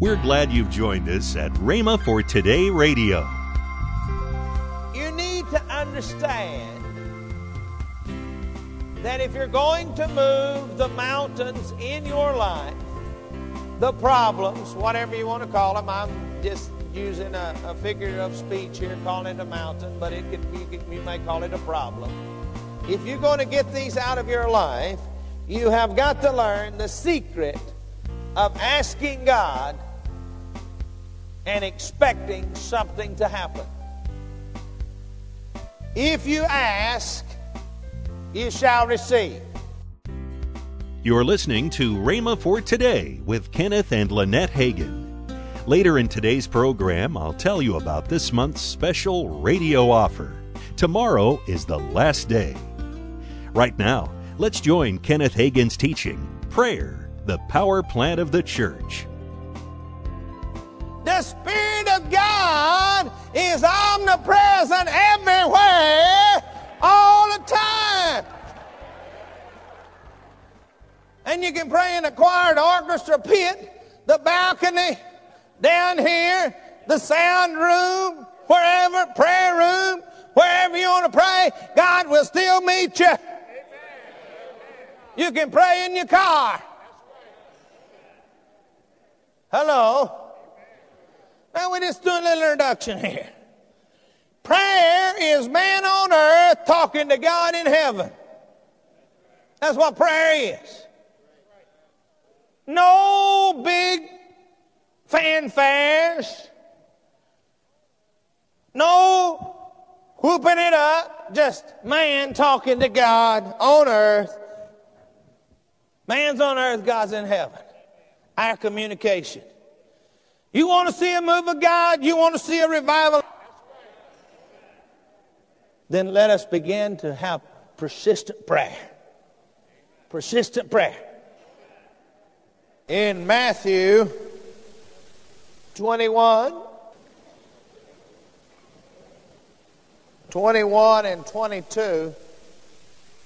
We're glad you've joined us at Rhema for Today Radio. You need to understand that if you're going to move the mountains in your life, the problems, whatever you want to call them, I'm just using a, a figure of speech here, calling it a mountain, but it could, you, could, you may call it a problem. If you're going to get these out of your life, you have got to learn the secret of asking God and expecting something to happen. If you ask, you shall receive. You're listening to Rhema for Today with Kenneth and Lynette Hagin. Later in today's program, I'll tell you about this month's special radio offer. Tomorrow is the last day. Right now, let's join Kenneth Hagin's teaching Prayer, the Power Plant of the Church. The Spirit of God is omnipresent everywhere, all the time. And you can pray in a choir, the orchestra pit, the balcony, down here, the sound room, wherever, prayer room, wherever you want to pray, God will still meet you. You can pray in your car. Hello. Now we're just do a little introduction here. Prayer is man on earth talking to God in heaven. That's what prayer is. No big fanfares. No whooping it up. Just man talking to God on earth. Man's on earth, God's in heaven. Our communication. You want to see a move of God? You want to see a revival? Then let us begin to have persistent prayer. Persistent prayer. In Matthew 21, 21 and 22,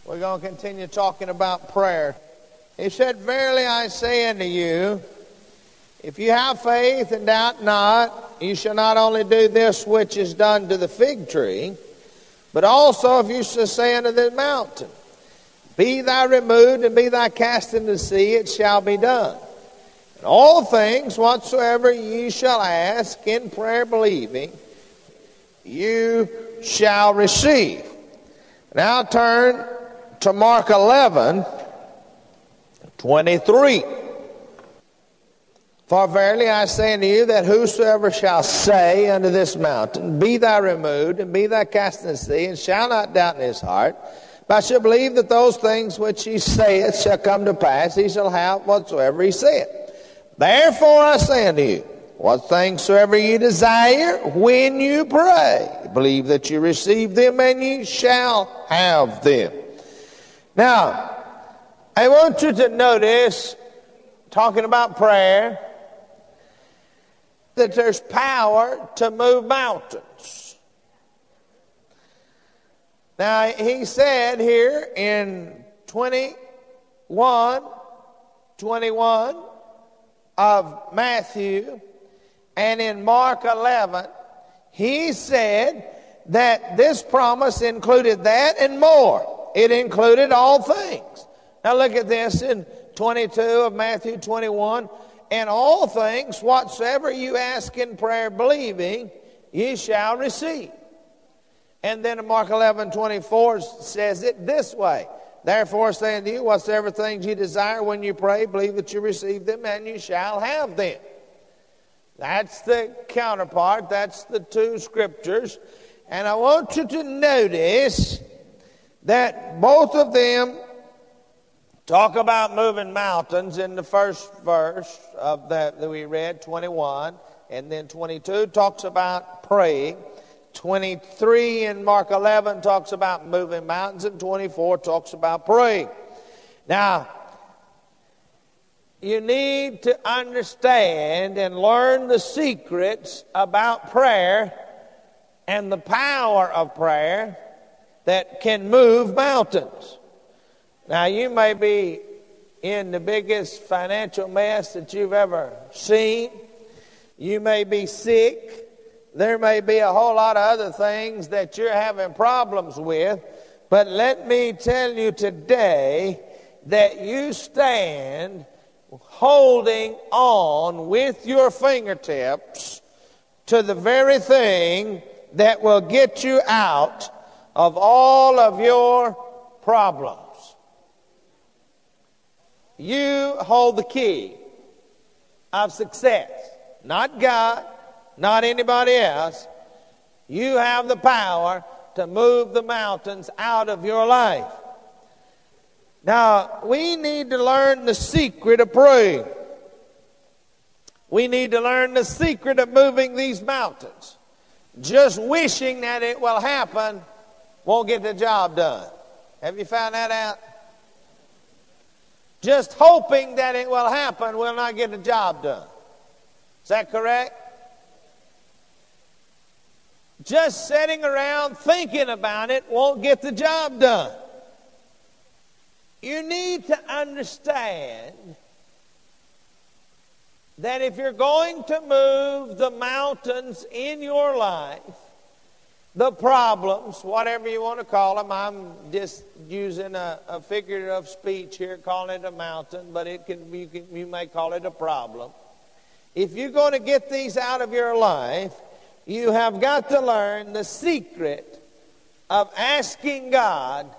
we're going to continue talking about prayer. He said, Verily I say unto you, if you have faith and doubt not, you shall not only do this which is done to the fig tree, but also if you shall say unto the mountain, Be thou removed and be thou cast into the sea, it shall be done. And all things whatsoever ye shall ask in prayer believing, you shall receive. Now turn to Mark 11, 23. For verily I say unto you that whosoever shall say unto this mountain, Be thou removed, and be thou cast in the sea, and shall not doubt in his heart, but shall believe that those things which he saith shall come to pass, he shall have whatsoever he saith. Therefore I say unto you, what things soever ye desire when you pray, believe that you receive them, and ye shall have them. Now, I want you to notice, talking about prayer, that there's power to move mountains. Now, he said here in 21, 21 of Matthew and in Mark 11, he said that this promise included that and more. It included all things. Now look at this in 22 of Matthew 21 and all things whatsoever you ask in prayer believing ye shall receive. And then in mark 11 24 says it this way. Therefore saying to you whatsoever things you desire when you pray believe that you receive them and you shall have them. That's the counterpart. That's the two scriptures. And i want you to notice that both of them talk about moving mountains in the first verse of that, that we read 21 and then 22 talks about praying. 23 in mark 11 talks about moving mountains and 24 talks about praying. Now you need to understand and learn the secrets about prayer and the power of prayer that can move mountains now, you may be in the biggest financial mess that you've ever seen. You may be sick. There may be a whole lot of other things that you're having problems with. But let me tell you today that you stand holding on with your fingertips to the very thing that will get you out of all of your problems. You hold the key of success, not God, not anybody else. You have the power to move the mountains out of your life. Now, we need to learn the secret of praying. We need to learn the secret of moving these mountains. Just wishing that it will happen won't get the job done. Have you found that out? Just hoping that it will happen will not get the job done. Is that correct? Just sitting around thinking about it won't get the job done. You need to understand that if you're going to move the mountains in your life, the problems, whatever you want to call them, I'm just using a, a figure of speech here, calling it a mountain, but it can, you, can, you may call it a problem. If you're going to get these out of your life, you have got to learn the secret of asking God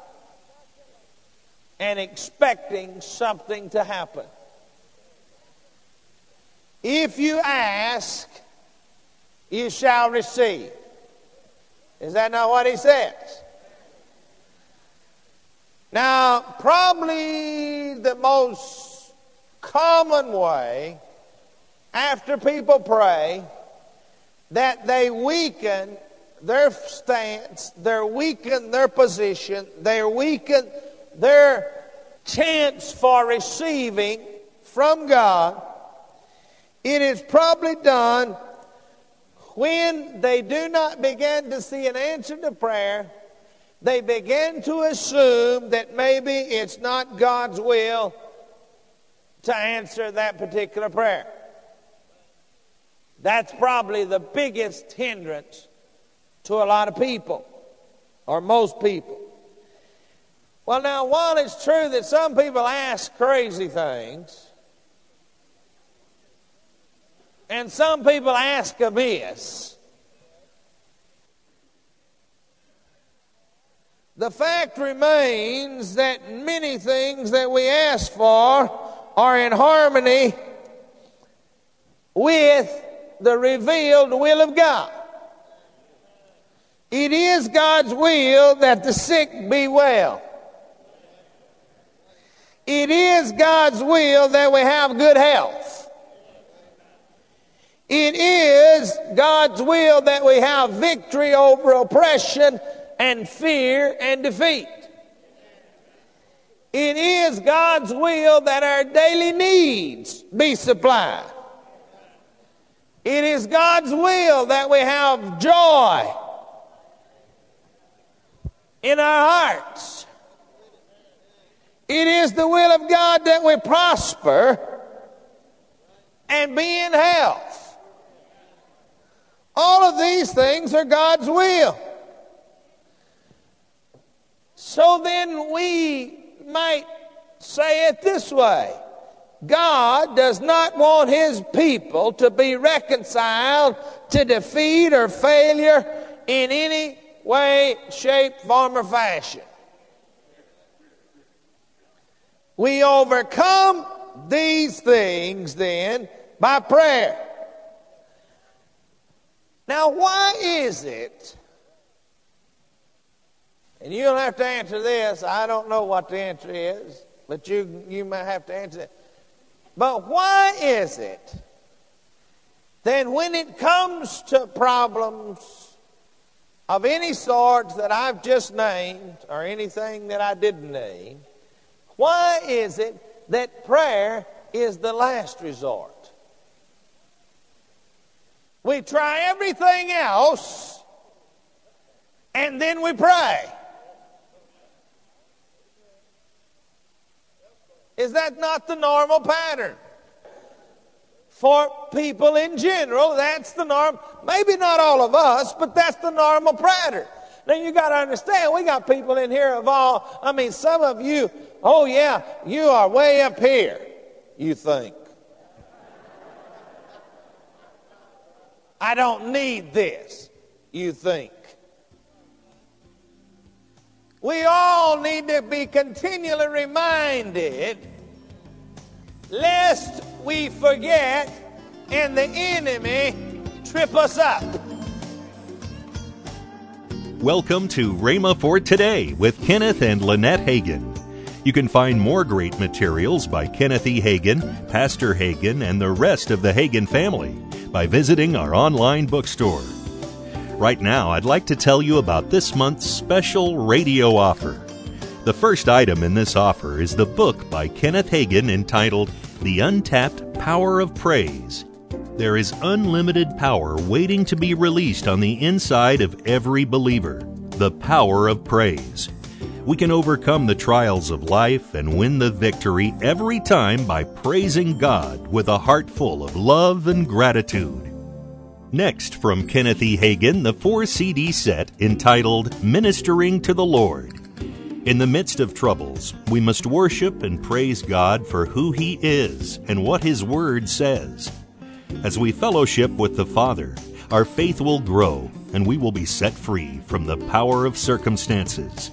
and expecting something to happen. If you ask, you shall receive. Is that not what he says? Now, probably the most common way after people pray that they weaken their stance, they weaken their position, they weaken their chance for receiving from God, it is probably done when they do not begin to see an answer to prayer. They begin to assume that maybe it's not God's will to answer that particular prayer. That's probably the biggest hindrance to a lot of people, or most people. Well, now, while it's true that some people ask crazy things, and some people ask amiss, the fact remains that many things that we ask for are in harmony with the revealed will of God. It is God's will that the sick be well. It is God's will that we have good health. It is God's will that we have victory over oppression and fear and defeat. It is God's will that our daily needs be supplied. It is God's will that we have joy in our hearts. It is the will of God that we prosper and be in health. All of these things are God's will. So then we might say it this way God does not want his people to be reconciled to defeat or failure in any way, shape, form, or fashion. We overcome these things then by prayer. Now, why is it? And you don't have to answer this. I don't know what the answer is, but you, you may have to answer it. But why is it then when it comes to problems of any sort that I've just named or anything that I didn't name, why is it that prayer is the last resort? We try everything else and then we pray. Is that not the normal pattern? for people in general. That's the norm. Maybe not all of us, but that's the normal pattern. Now you got to understand, we got people in here of all, I mean, some of you, oh yeah, you are way up here, you think. I don't need this, you think. We all need to be continually reminded lest we forget and the enemy trip us up. Welcome to Rhema for Today with Kenneth and Lynette Hagin. You can find more great materials by Kenneth E. Hagin, Pastor Hagin, and the rest of the Hagin family by visiting our online bookstore. Right now, I'd like to tell you about this month's special radio offer. The first item in this offer is the book by Kenneth Hagin entitled The Untapped Power of Praise. There is unlimited power waiting to be released on the inside of every believer. The power of praise. We can overcome the trials of life and win the victory every time by praising God with a heart full of love and gratitude. Next, from Kenneth E. Hagin, the four CD set entitled Ministering to the Lord. In the midst of troubles, we must worship and praise God for who He is and what His Word says. As we fellowship with the Father, our faith will grow and we will be set free from the power of circumstances.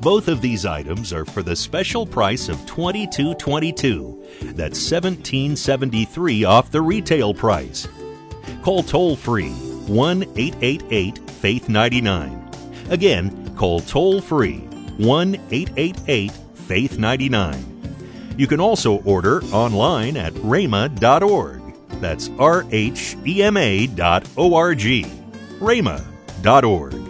Both of these items are for the special price of $22.22. That's $17.73 off the retail price. Call toll free 1 888 Faith 99. Again, call toll free 1 888 Faith 99. You can also order online at rhema.org. That's R H E M A dot O R G. rhema.org.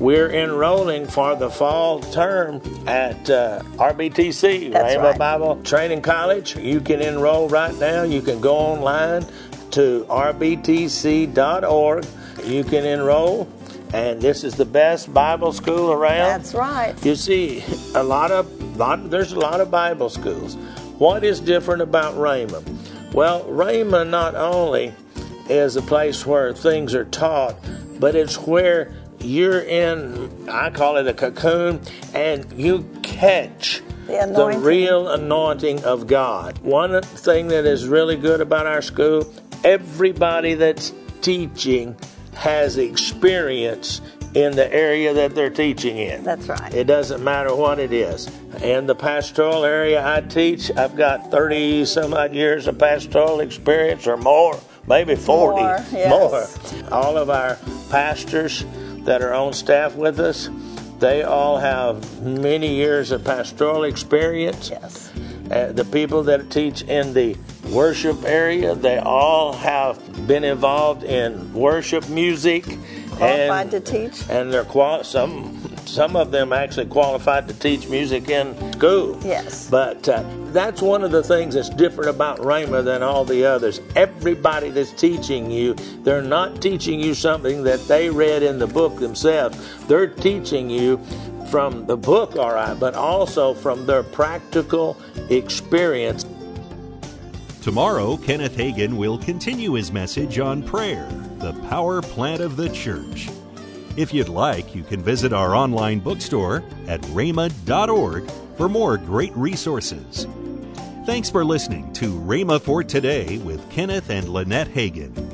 We're enrolling for the fall term at uh, RBTC, That's Rhema right. Bible Training College. You can enroll right now. You can go online to rbtc.org. You can enroll, and this is the best Bible school around. That's right. You see, a lot of lot, there's a lot of Bible schools. What is different about Rhema? Well, Rhema not only is a place where things are taught, but it's where you're in. I call it a cocoon, and you catch The the real anointing of God. One thing that is really good about our school, everybody that's teaching has experience in the area that they're teaching in. That's right. It doesn't matter what it is. In the pastoral area I teach, I've got 30 some odd years of pastoral experience or more, maybe 40 More, yes. more. All of our pastors that are on staff with us, they all have many years of pastoral experience. Yes. Uh, the people that teach in the worship area, they all have been involved in worship music. Qualified and, to teach. and they're qual- some some of them actually qualified to teach music in school. Yes. But uh, that's one of the things that's different about Rhema than all the others. Everybody that's teaching you, they're not teaching you something that they read in the book themselves. They're teaching you from the book, all right, but also from their practical experience. Tomorrow, Kenneth Hagin will continue his message on prayer, the power plant of the church. If you'd like, you can visit our online bookstore at rhema.org for more great resources. Thanks for listening to Rhema for Today with Kenneth and Lynette Hagin.